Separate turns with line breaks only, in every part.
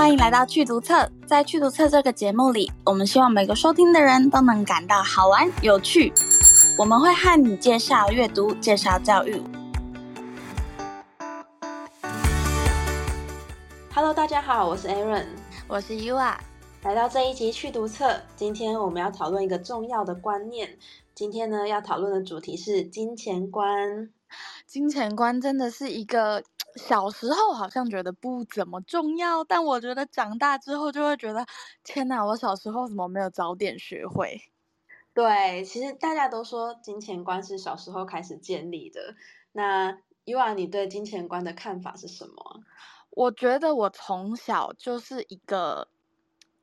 欢迎来到趣读册。在趣读册这个节目里，我们希望每个收听的人都能感到好玩有趣。我们会和你介绍阅读，介绍教育。
Hello，大家好，我是 Aaron，
我是 Yua。
来到这一集趣读册，今天我们要讨论一个重要的观念。今天呢，要讨论的主题是金钱观。
金钱观真的是一个。小时候好像觉得不怎么重要，但我觉得长大之后就会觉得，天哪！我小时候怎么没有早点学会？
对，其实大家都说金钱观是小时候开始建立的。那 Yua，你对金钱观的看法是什么？
我觉得我从小就是一个。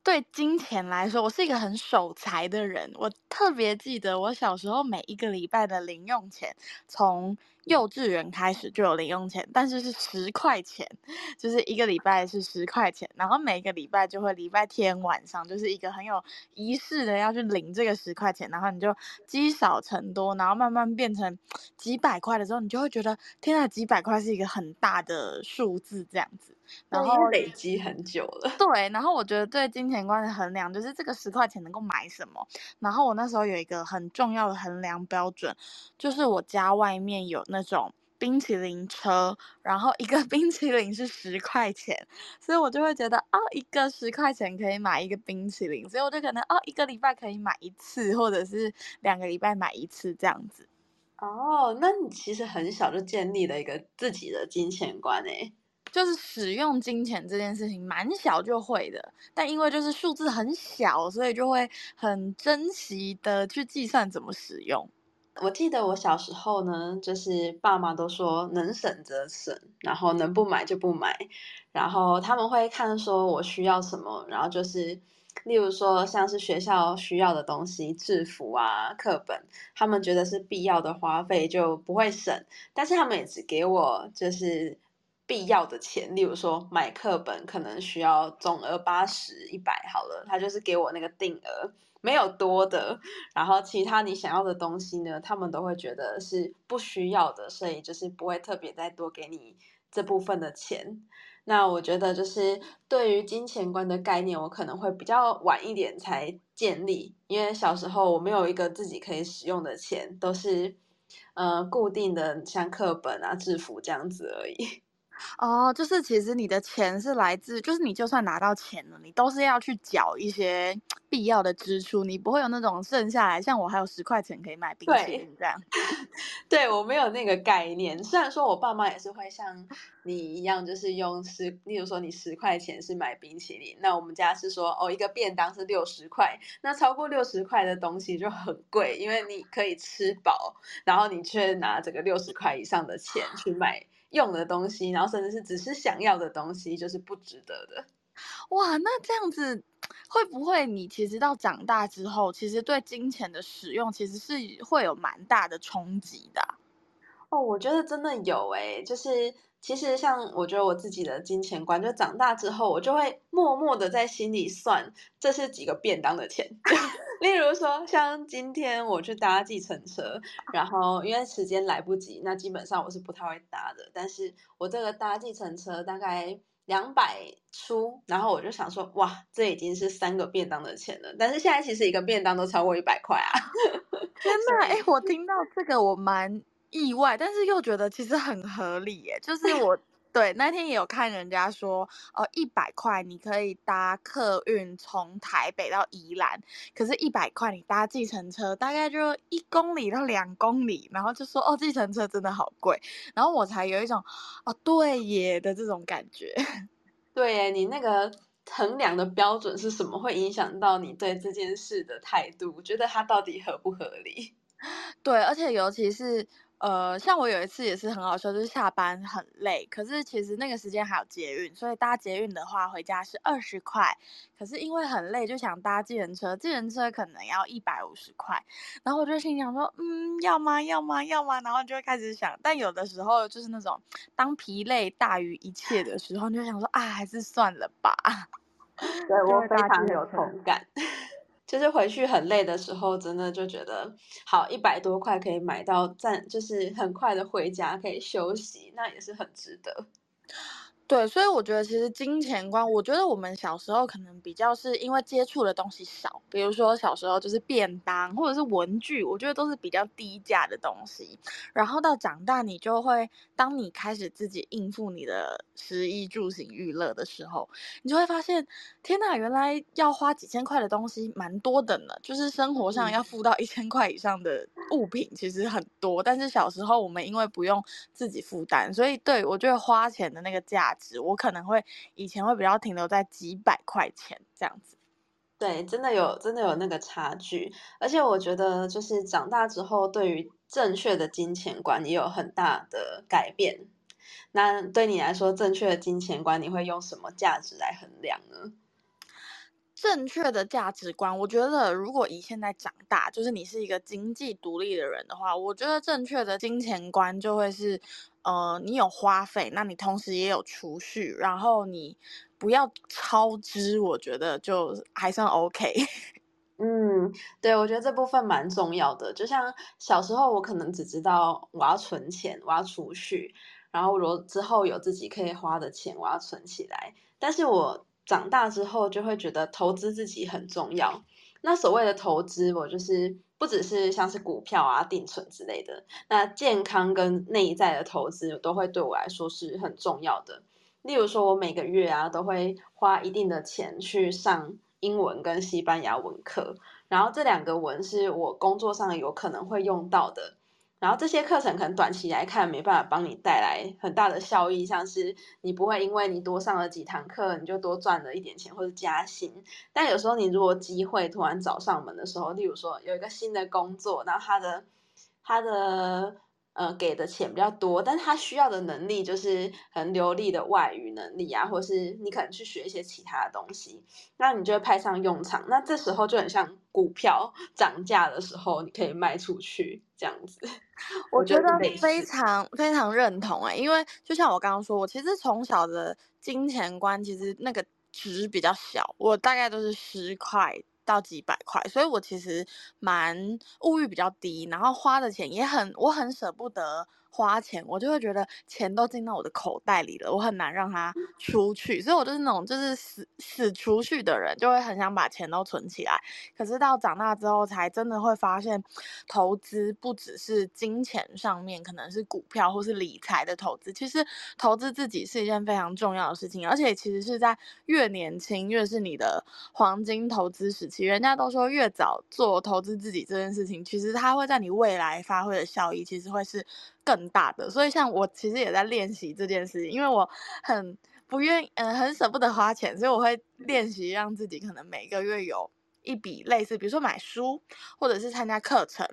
对金钱来说，我是一个很守财的人。我特别记得我小时候每一个礼拜的零用钱，从幼稚园开始就有零用钱，但是是十块钱，就是一个礼拜是十块钱，然后每个礼拜就会礼拜天晚上就是一个很有仪式的要去领这个十块钱，然后你就积少成多，然后慢慢变成几百块的时候，你就会觉得天啊，几百块是一个很大的数字这样子。然后
累积很久了，
对。然后我觉得对金钱观的衡量就是这个十块钱能够买什么。然后我那时候有一个很重要的衡量标准，就是我家外面有那种冰淇淋车，然后一个 冰淇淋是十块钱，所以我就会觉得哦，一个十块钱可以买一个冰淇淋，所以我就可能哦，一个礼拜可以买一次，或者是两个礼拜买一次这样子。
哦，那你其实很小就建立了一个自己的金钱观诶。
就是使用金钱这件事情蛮小就会的，但因为就是数字很小，所以就会很珍惜的去计算怎么使用。
我记得我小时候呢，就是爸妈都说能省则省，然后能不买就不买，然后他们会看说我需要什么，然后就是例如说像是学校需要的东西，制服啊、课本，他们觉得是必要的花费就不会省，但是他们也只给我就是。必要的钱，例如说买课本可能需要总额八十、一百好了，他就是给我那个定额，没有多的。然后其他你想要的东西呢，他们都会觉得是不需要的，所以就是不会特别再多给你这部分的钱。那我觉得就是对于金钱观的概念，我可能会比较晚一点才建立，因为小时候我没有一个自己可以使用的钱，都是呃固定的，像课本啊、制服这样子而已。
哦，就是其实你的钱是来自，就是你就算拿到钱了，你都是要去缴一些必要的支出，你不会有那种剩下来，像我还有十块钱可以买冰淇淋这样。
对，对，我没有那个概念。虽然说我爸妈也是会像你一样，就是用十，例如说你十块钱是买冰淇淋，那我们家是说哦，一个便当是六十块，那超过六十块的东西就很贵，因为你可以吃饱，然后你却拿这个六十块以上的钱去买。用的东西，然后甚至是只是想要的东西，就是不值得的。
哇，那这样子会不会你其实到长大之后，其实对金钱的使用其实是会有蛮大的冲击的？
哦，我觉得真的有诶，就是。其实，像我觉得我自己的金钱观，就长大之后，我就会默默的在心里算，这是几个便当的钱。例如说，像今天我去搭计程车，然后因为时间来不及，那基本上我是不太会搭的。但是我这个搭计程车大概两百出，然后我就想说，哇，这已经是三个便当的钱了。但是现在其实一个便当都超过一百块啊！
天 哪，哎，我听到这个我蛮。意外，但是又觉得其实很合理耶。就是 我对那天也有看人家说，呃，一百块你可以搭客运从台北到宜兰，可是，一百块你搭计程车大概就一公里到两公里，然后就说哦，计程车真的好贵，然后我才有一种哦，对耶的这种感觉。
对耶，你那个衡量的标准是什么，会影响到你对这件事的态度，我觉得它到底合不合理？
对，而且尤其是。呃，像我有一次也是很好笑，就是下班很累，可是其实那个时间还有捷运，所以搭捷运的话回家是二十块，可是因为很累，就想搭计程车，计程车可能要一百五十块，然后我就心想说，嗯，要吗？要吗？要吗？然后就会开始想，但有的时候就是那种当疲累大于一切的时候，你就想说，啊，还是算了吧。
对，我非常有同感。就是回去很累的时候，真的就觉得好一百多块可以买到站，就是很快的回家可以休息，那也是很值得。
对，所以我觉得其实金钱观，我觉得我们小时候可能比较是因为接触的东西少，比如说小时候就是便当或者是文具，我觉得都是比较低价的东西。然后到长大，你就会当你开始自己应付你的食衣住行娱乐的时候，你就会发现，天呐，原来要花几千块的东西蛮多的呢。就是生活上要付到一千块以上的物品其实很多，但是小时候我们因为不用自己负担，所以对，我觉得花钱的那个价。我可能会以前会比较停留在几百块钱这样子，
对，真的有真的有那个差距，而且我觉得就是长大之后，对于正确的金钱观也有很大的改变。那对你来说，正确的金钱观你会用什么价值来衡量呢？
正确的价值观，我觉得如果以现在长大，就是你是一个经济独立的人的话，我觉得正确的金钱观就会是，呃，你有花费，那你同时也有储蓄，然后你不要超支，我觉得就还算 OK。
嗯，对，我觉得这部分蛮重要的。就像小时候，我可能只知道我要存钱，我要储蓄，然后如之后有自己可以花的钱，我要存起来，但是我。长大之后就会觉得投资自己很重要。那所谓的投资，我就是不只是像是股票啊、定存之类的。那健康跟内在的投资都会对我来说是很重要的。例如说，我每个月啊都会花一定的钱去上英文跟西班牙文课，然后这两个文是我工作上有可能会用到的。然后这些课程可能短期来看没办法帮你带来很大的效益，像是你不会因为你多上了几堂课，你就多赚了一点钱或者加薪。但有时候你如果机会突然找上门的时候，例如说有一个新的工作，然后他的他的。呃，给的钱比较多，但是他需要的能力就是很流利的外语能力啊，或是你可能去学一些其他的东西，那你就会派上用场。那这时候就很像股票涨价的时候，你可以卖出去这样子。
我觉得非常非常认同哎、欸，因为就像我刚刚说，我其实从小的金钱观其实那个值比较小，我大概都是十块。到几百块，所以我其实蛮物欲比较低，然后花的钱也很，我很舍不得。花钱，我就会觉得钱都进到我的口袋里了，我很难让它出去，所以我就是那种就是死死储蓄的人，就会很想把钱都存起来。可是到长大之后，才真的会发现，投资不只是金钱上面，可能是股票或是理财的投资，其实投资自己是一件非常重要的事情，而且其实是在越年轻越是你的黄金投资时期。人家都说越早做投资自己这件事情，其实它会在你未来发挥的效益，其实会是。更大的，所以像我其实也在练习这件事情，因为我很不愿意，嗯，很舍不得花钱，所以我会练习让自己可能每个月有一笔类似，比如说买书，或者是参加课程，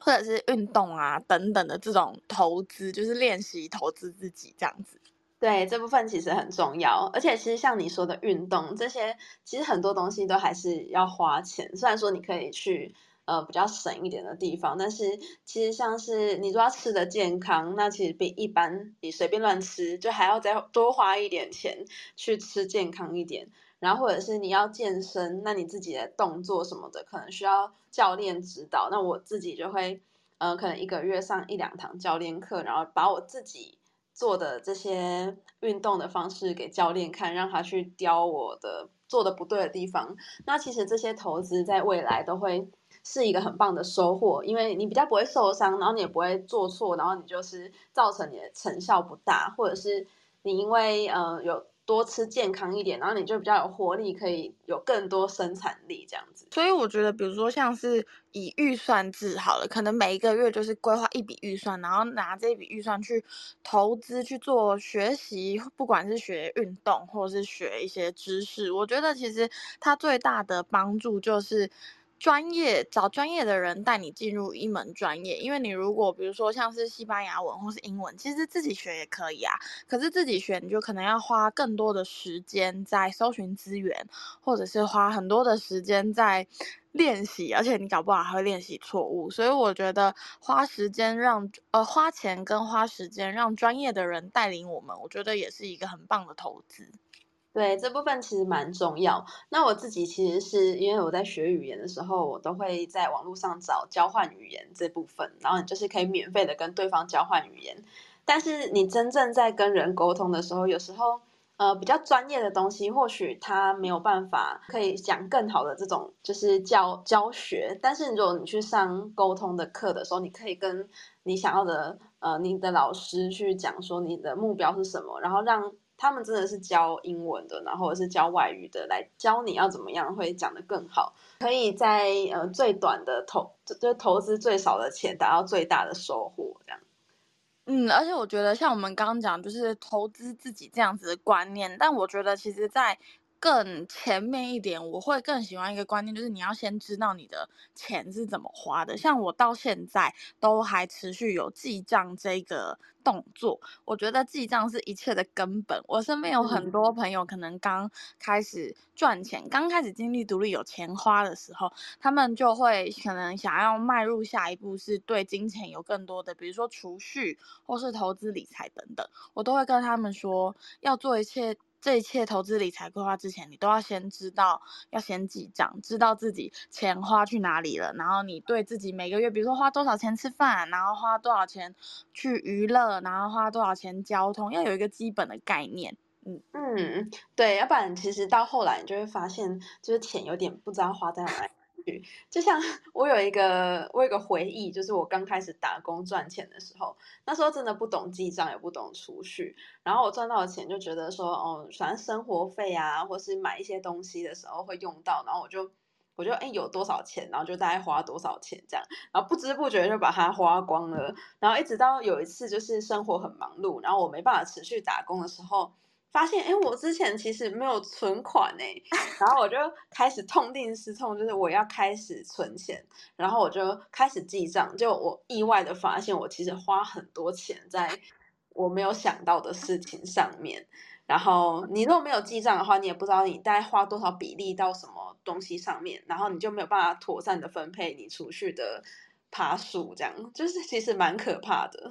或者是运动啊等等的这种投资，就是练习投资自己这样子。
对，这部分其实很重要，而且其实像你说的运动这些，其实很多东西都还是要花钱，虽然说你可以去。呃，比较省一点的地方，但是其实像是你如果要吃的健康，那其实比一般你随便乱吃，就还要再多花一点钱去吃健康一点。然后或者是你要健身，那你自己的动作什么的，可能需要教练指导。那我自己就会，呃，可能一个月上一两堂教练课，然后把我自己做的这些运动的方式给教练看，让他去雕我的做的不对的地方。那其实这些投资在未来都会。是一个很棒的收获，因为你比较不会受伤，然后你也不会做错，然后你就是造成你的成效不大，或者是你因为呃有多吃健康一点，然后你就比较有活力，可以有更多生产力这样子。
所以我觉得，比如说像是以预算制好了，可能每一个月就是规划一笔预算，然后拿这笔预算去投资去做学习，不管是学运动或者是学一些知识，我觉得其实它最大的帮助就是。专业，找专业的人带你进入一门专业，因为你如果比如说像是西班牙文或是英文，其实自己学也可以啊。可是自己学你就可能要花更多的时间在搜寻资源，或者是花很多的时间在练习，而且你搞不好还会练习错误。所以我觉得花时间让呃花钱跟花时间让专业的人带领我们，我觉得也是一个很棒的投资。
对，这部分其实蛮重要。那我自己其实是因为我在学语言的时候，我都会在网络上找交换语言这部分，然后你就是可以免费的跟对方交换语言。但是你真正在跟人沟通的时候，有时候。呃，比较专业的东西，或许他没有办法可以讲更好的这种就是教教学。但是如果你去上沟通的课的时候，你可以跟你想要的呃你的老师去讲说你的目标是什么，然后让他们真的是教英文的，然后是教外语的来教你要怎么样会讲得更好，可以在呃最短的投就投资最少的钱，达到最大的收获这样。
嗯，而且我觉得像我们刚刚讲，就是投资自己这样子的观念，但我觉得其实，在更前面一点，我会更喜欢一个观念，就是你要先知道你的钱是怎么花的。像我到现在都还持续有记账这个动作，我觉得记账是一切的根本。我身边有很多朋友，可能刚开始赚钱，刚开始经历独立有钱花的时候，他们就会可能想要迈入下一步，是对金钱有更多的，比如说储蓄或是投资理财等等。我都会跟他们说，要做一切。这一切投资理财规划之前，你都要先知道，要先记账，知道自己钱花去哪里了。然后你对自己每个月，比如说花多少钱吃饭，然后花多少钱去娱乐，然后花多少钱交通，要有一个基本的概念。嗯
嗯，对，要不然其实到后来你就会发现，就是钱有点不知道花在哪里。就像 我有一个我有个回忆，就是我刚开始打工赚钱的时候，那时候真的不懂记账，也不懂储蓄，然后我赚到的钱就觉得说，哦，反正生活费啊，或是买一些东西的时候会用到，然后我就我就哎有多少钱，然后就大概花多少钱这样，然后不知不觉就把它花光了，然后一直到有一次就是生活很忙碌，然后我没办法持续打工的时候。发现，哎，我之前其实没有存款哎，然后我就开始痛定思痛，就是我要开始存钱，然后我就开始记账，就我意外的发现，我其实花很多钱在我没有想到的事情上面。然后你如果没有记账的话，你也不知道你大概花多少比例到什么东西上面，然后你就没有办法妥善的分配你储蓄的。爬树这样，就是其实蛮可怕的。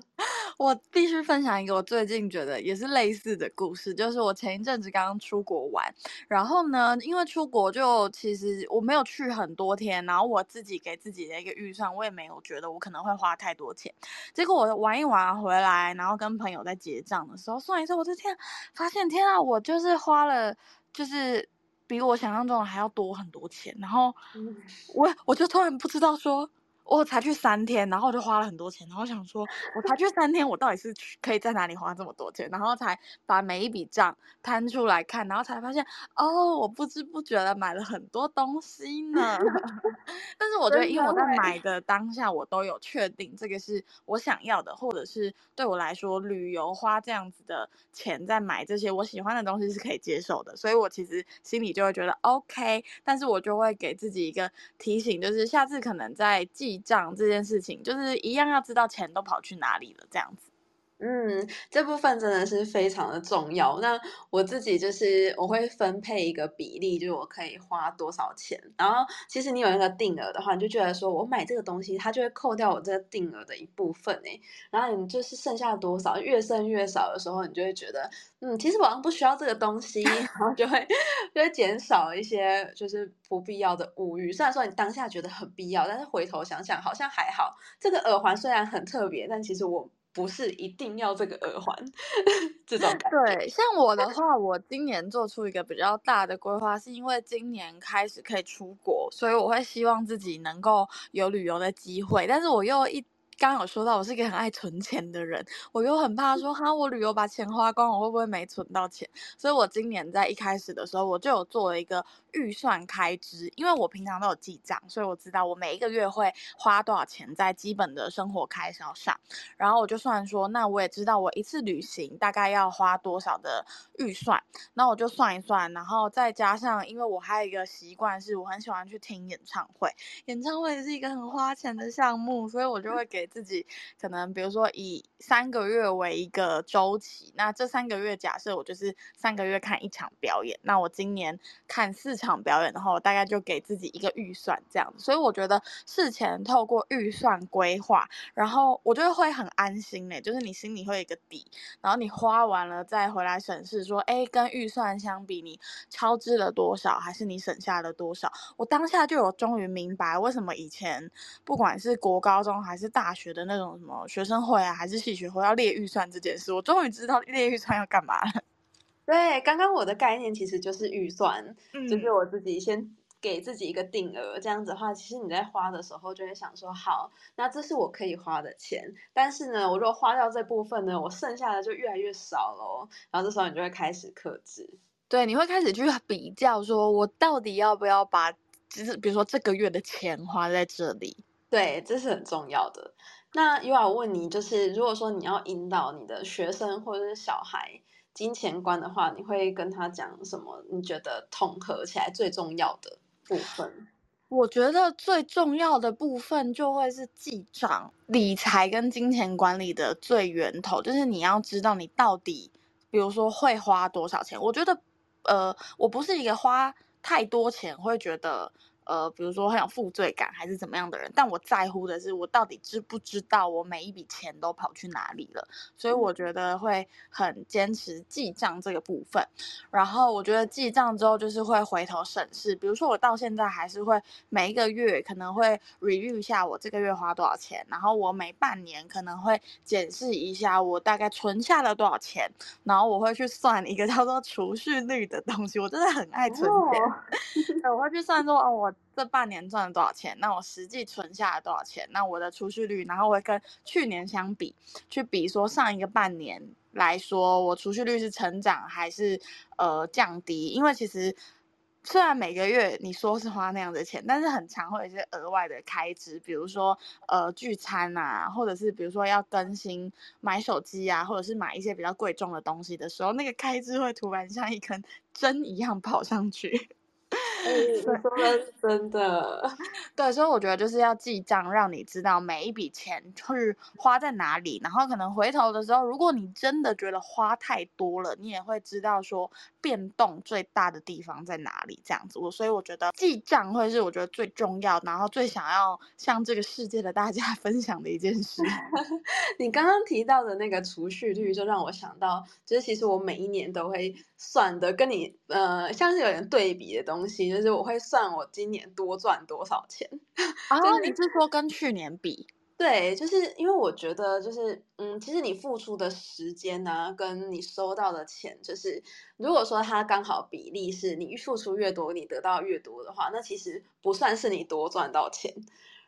我必须分享一个我最近觉得也是类似的故事，就是我前一阵子刚刚出国玩，然后呢，因为出国就其实我没有去很多天，然后我自己给自己的一个预算，我也没有觉得我可能会花太多钱。结果我玩一玩回来，然后跟朋友在结账的时候算一算，我的天发现天啊，我就是花了，就是比我想象中的还要多很多钱。然后我我就突然不知道说。我才去三天，然后我就花了很多钱，然后想说，我才去三天，我到底是可以在哪里花这么多钱？然后才把每一笔账摊出来看，然后才发现，哦，我不知不觉的买了很多东西呢。但是我觉得，因为我在买的当下，我都有确定这个是我想要的，或者是对我来说，旅游花这样子的钱在买这些我喜欢的东西是可以接受的，所以我其实心里就会觉得 OK，但是我就会给自己一个提醒，就是下次可能在讲。这件事情，就是一样要知道钱都跑去哪里了，这样子。
嗯，这部分真的是非常的重要。那我自己就是我会分配一个比例，就是我可以花多少钱。然后其实你有一个定额的话，你就觉得说我买这个东西，它就会扣掉我这个定额的一部分诶。然后你就是剩下多少，越剩越少的时候，你就会觉得，嗯，其实我好像不需要这个东西，然后就会就会减少一些就是不必要的物欲。虽然说你当下觉得很必要，但是回头想想好像还好。这个耳环虽然很特别，但其实我。不是一定要这个耳环，这种感觉。
对，像我的话，我今年做出一个比较大的规划，是因为今年开始可以出国，所以我会希望自己能够有旅游的机会，但是我又一。刚刚有说到，我是一个很爱存钱的人，我又很怕说哈，我旅游把钱花光，我会不会没存到钱？所以我今年在一开始的时候，我就有做了一个预算开支，因为我平常都有记账，所以我知道我每一个月会花多少钱在基本的生活开销上。然后我就算说，那我也知道我一次旅行大概要花多少的预算，那我就算一算，然后再加上，因为我还有一个习惯是，我很喜欢去听演唱会，演唱会是一个很花钱的项目，所以我就会给。自己可能比如说以三个月为一个周期，那这三个月假设我就是三个月看一场表演，那我今年看四场表演的话，我大概就给自己一个预算这样。所以我觉得事前透过预算规划，然后我觉得会很安心诶，就是你心里会有一个底，然后你花完了再回来审视说，哎，跟预算相比，你超支了多少，还是你省下了多少？我当下就有终于明白为什么以前不管是国高中还是大学。学的那种什么学生会啊，还是系学会要列预算这件事，我终于知道列预算要干嘛了。
对，刚刚我的概念其实就是预算，
嗯，
就是我自己先给自己一个定额，这样子的话，其实你在花的时候就会想说，好，那这是我可以花的钱，但是呢，我如果花掉这部分呢，我剩下的就越来越少喽，然后这时候你就会开始克制。
对，你会开始去比较，说我到底要不要把，就是比如说这个月的钱花在这里。
对，这是很重要的。那又要问你，就是如果说你要引导你的学生或者是小孩金钱观的话，你会跟他讲什么？你觉得统合起来最重要的部分？
我觉得最重要的部分就会是记账、理财跟金钱管理的最源头，就是你要知道你到底，比如说会花多少钱。我觉得。呃，我不是一个花太多钱会觉得，呃，比如说很有负罪感还是怎么样的人，但我在乎的是我到底知不知道我每一笔钱都跑去哪里了，所以我觉得会很坚持记账这个部分。然后我觉得记账之后就是会回头审视，比如说我到现在还是会每一个月可能会 review 一下我这个月花多少钱，然后我每半年可能会检视一下我大概存下了多少钱，然后我会去算一个叫做储蓄率的东西，我真的很爱存钱，哦、我会去算说哦我。这半年赚了多少钱？那我实际存下了多少钱？那我的储蓄率，然后我会跟去年相比，去比说上一个半年来说，我储蓄率是成长还是呃降低？因为其实虽然每个月你说是花那样的钱，但是很常会有一些额外的开支，比如说呃聚餐啊，或者是比如说要更新买手机啊，或者是买一些比较贵重的东西的时候，那个开支会突然像一根针一样跑上去。
真的，
对，所以我觉得就是要记账，让你知道每一笔钱是花在哪里，然后可能回头的时候，如果你真的觉得花太多了，你也会知道说变动最大的地方在哪里，这样子。我所以我觉得记账会是我觉得最重要，然后最想要向这个世界的大家 分享的一件事。
你刚刚提到的那个储蓄率，就让我想到，就是其实我每一年都会算的，跟你呃像是有点对比的东西。就是我会算我今年多赚多少钱，
然后你是说跟去年比？
对，就是因为我觉得就是嗯，其实你付出的时间呢、啊，跟你收到的钱，就是如果说它刚好比例是你付出越多，你得到越多的话，那其实不算是你多赚到钱。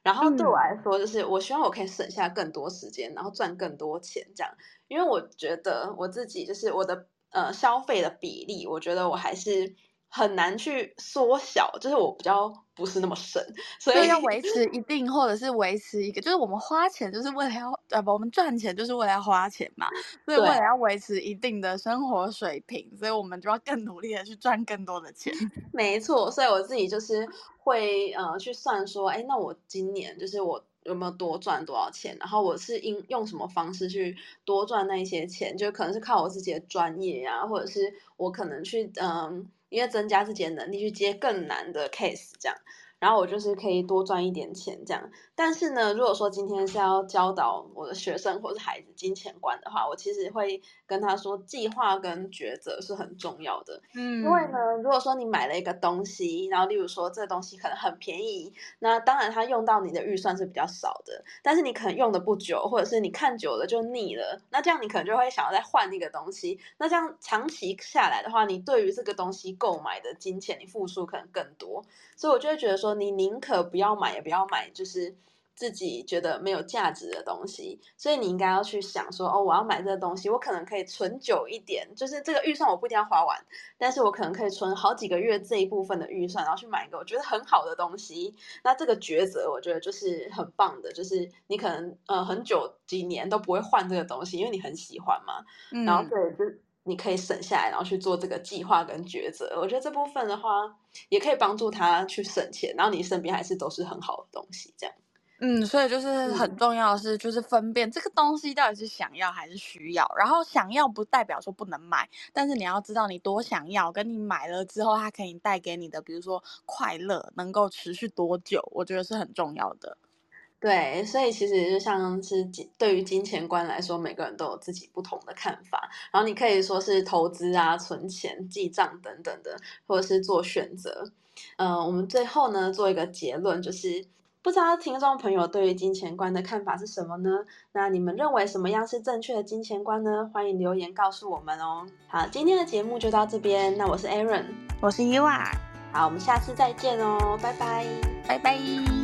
然后对我来说，就是我希望我可以省下更多时间，然后赚更多钱这样，因为我觉得我自己就是我的呃消费的比例，我觉得我还是。很难去缩小，就是我比较不是那么省，所以
要维持一定，或者是维持一个，就是我们花钱就是为了要，呃不，我们赚钱就是为了要花钱嘛，所以为了要维持一定的生活水平，所以我们就要更努力的去赚更多的钱。
没错，所以我自己就是会呃去算说，哎，那我今年就是我有没有多赚多少钱，然后我是应用什么方式去多赚那一些钱，就可能是靠我自己的专业呀、或者是我可能去嗯。因为增加自己的能力去接更难的 case，这样。然后我就是可以多赚一点钱这样，但是呢，如果说今天是要教导我的学生或是孩子金钱观的话，我其实会跟他说，计划跟抉择是很重要的。嗯，因为呢，如果说你买了一个东西，然后例如说这东西可能很便宜，那当然它用到你的预算是比较少的，但是你可能用的不久，或者是你看久了就腻了，那这样你可能就会想要再换一个东西。那这样长期下来的话，你对于这个东西购买的金钱，你付出可能更多，所以我就会觉得说。你宁可不要买，也不要买，就是自己觉得没有价值的东西。所以你应该要去想说，哦，我要买这个东西，我可能可以存久一点，就是这个预算我不一定要花完，但是我可能可以存好几个月这一部分的预算，然后去买一个我觉得很好的东西。那这个抉择，我觉得就是很棒的，就是你可能呃很久几年都不会换这个东西，因为你很喜欢嘛。嗯、然后对，就。你可以省下来，然后去做这个计划跟抉择。我觉得这部分的话，也可以帮助他去省钱，然后你身边还是都是很好的东西，这样。
嗯，所以就是很重要的是，就是分辨这个东西到底是想要还是需要。然后想要不代表说不能买，但是你要知道你多想要，跟你买了之后它可以带给你的，比如说快乐，能够持续多久，我觉得是很重要的。
对，所以其实就像是金，对于金钱观来说，每个人都有自己不同的看法。然后你可以说是投资啊、存钱、记账等等的，或者是做选择。嗯、呃，我们最后呢做一个结论，就是不知道听众朋友对于金钱观的看法是什么呢？那你们认为什么样是正确的金钱观呢？欢迎留言告诉我们哦。好，今天的节目就到这边。那我是 Aaron，
我是伊娃。
好，我们下次再见哦，拜拜，
拜拜。